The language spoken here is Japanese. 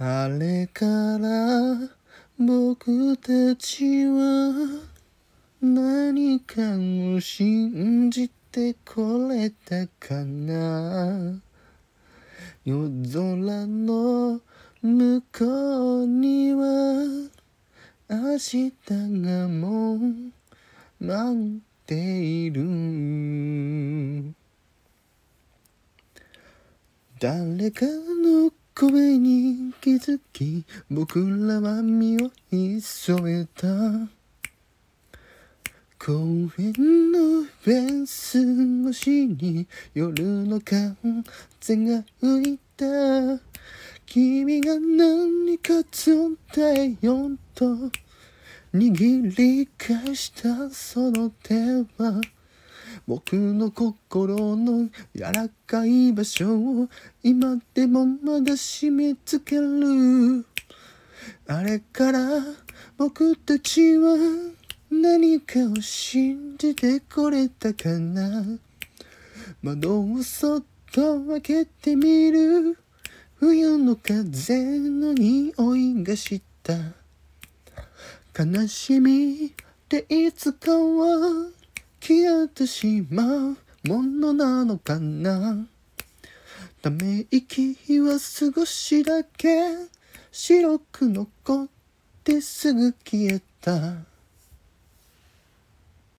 あれから僕たちは何かを信じてこれたかな？夜空の向こうには明日がもう待っている。誰かの声に気づき僕らは身を潜めた。公園のフェンス越しに夜の風が吹いた。君が何か伝えようと握り返したその手は僕の心の柔らかい場所を今でもまだ締め付ける。あれから僕たちは何かを信じてこれたかな。窓をそっと開けてみる。冬の風の匂いがした。悲しみっていつかは消えてしまうものなのかな？ため息は少しだけ。白く残ってすぐ消えた。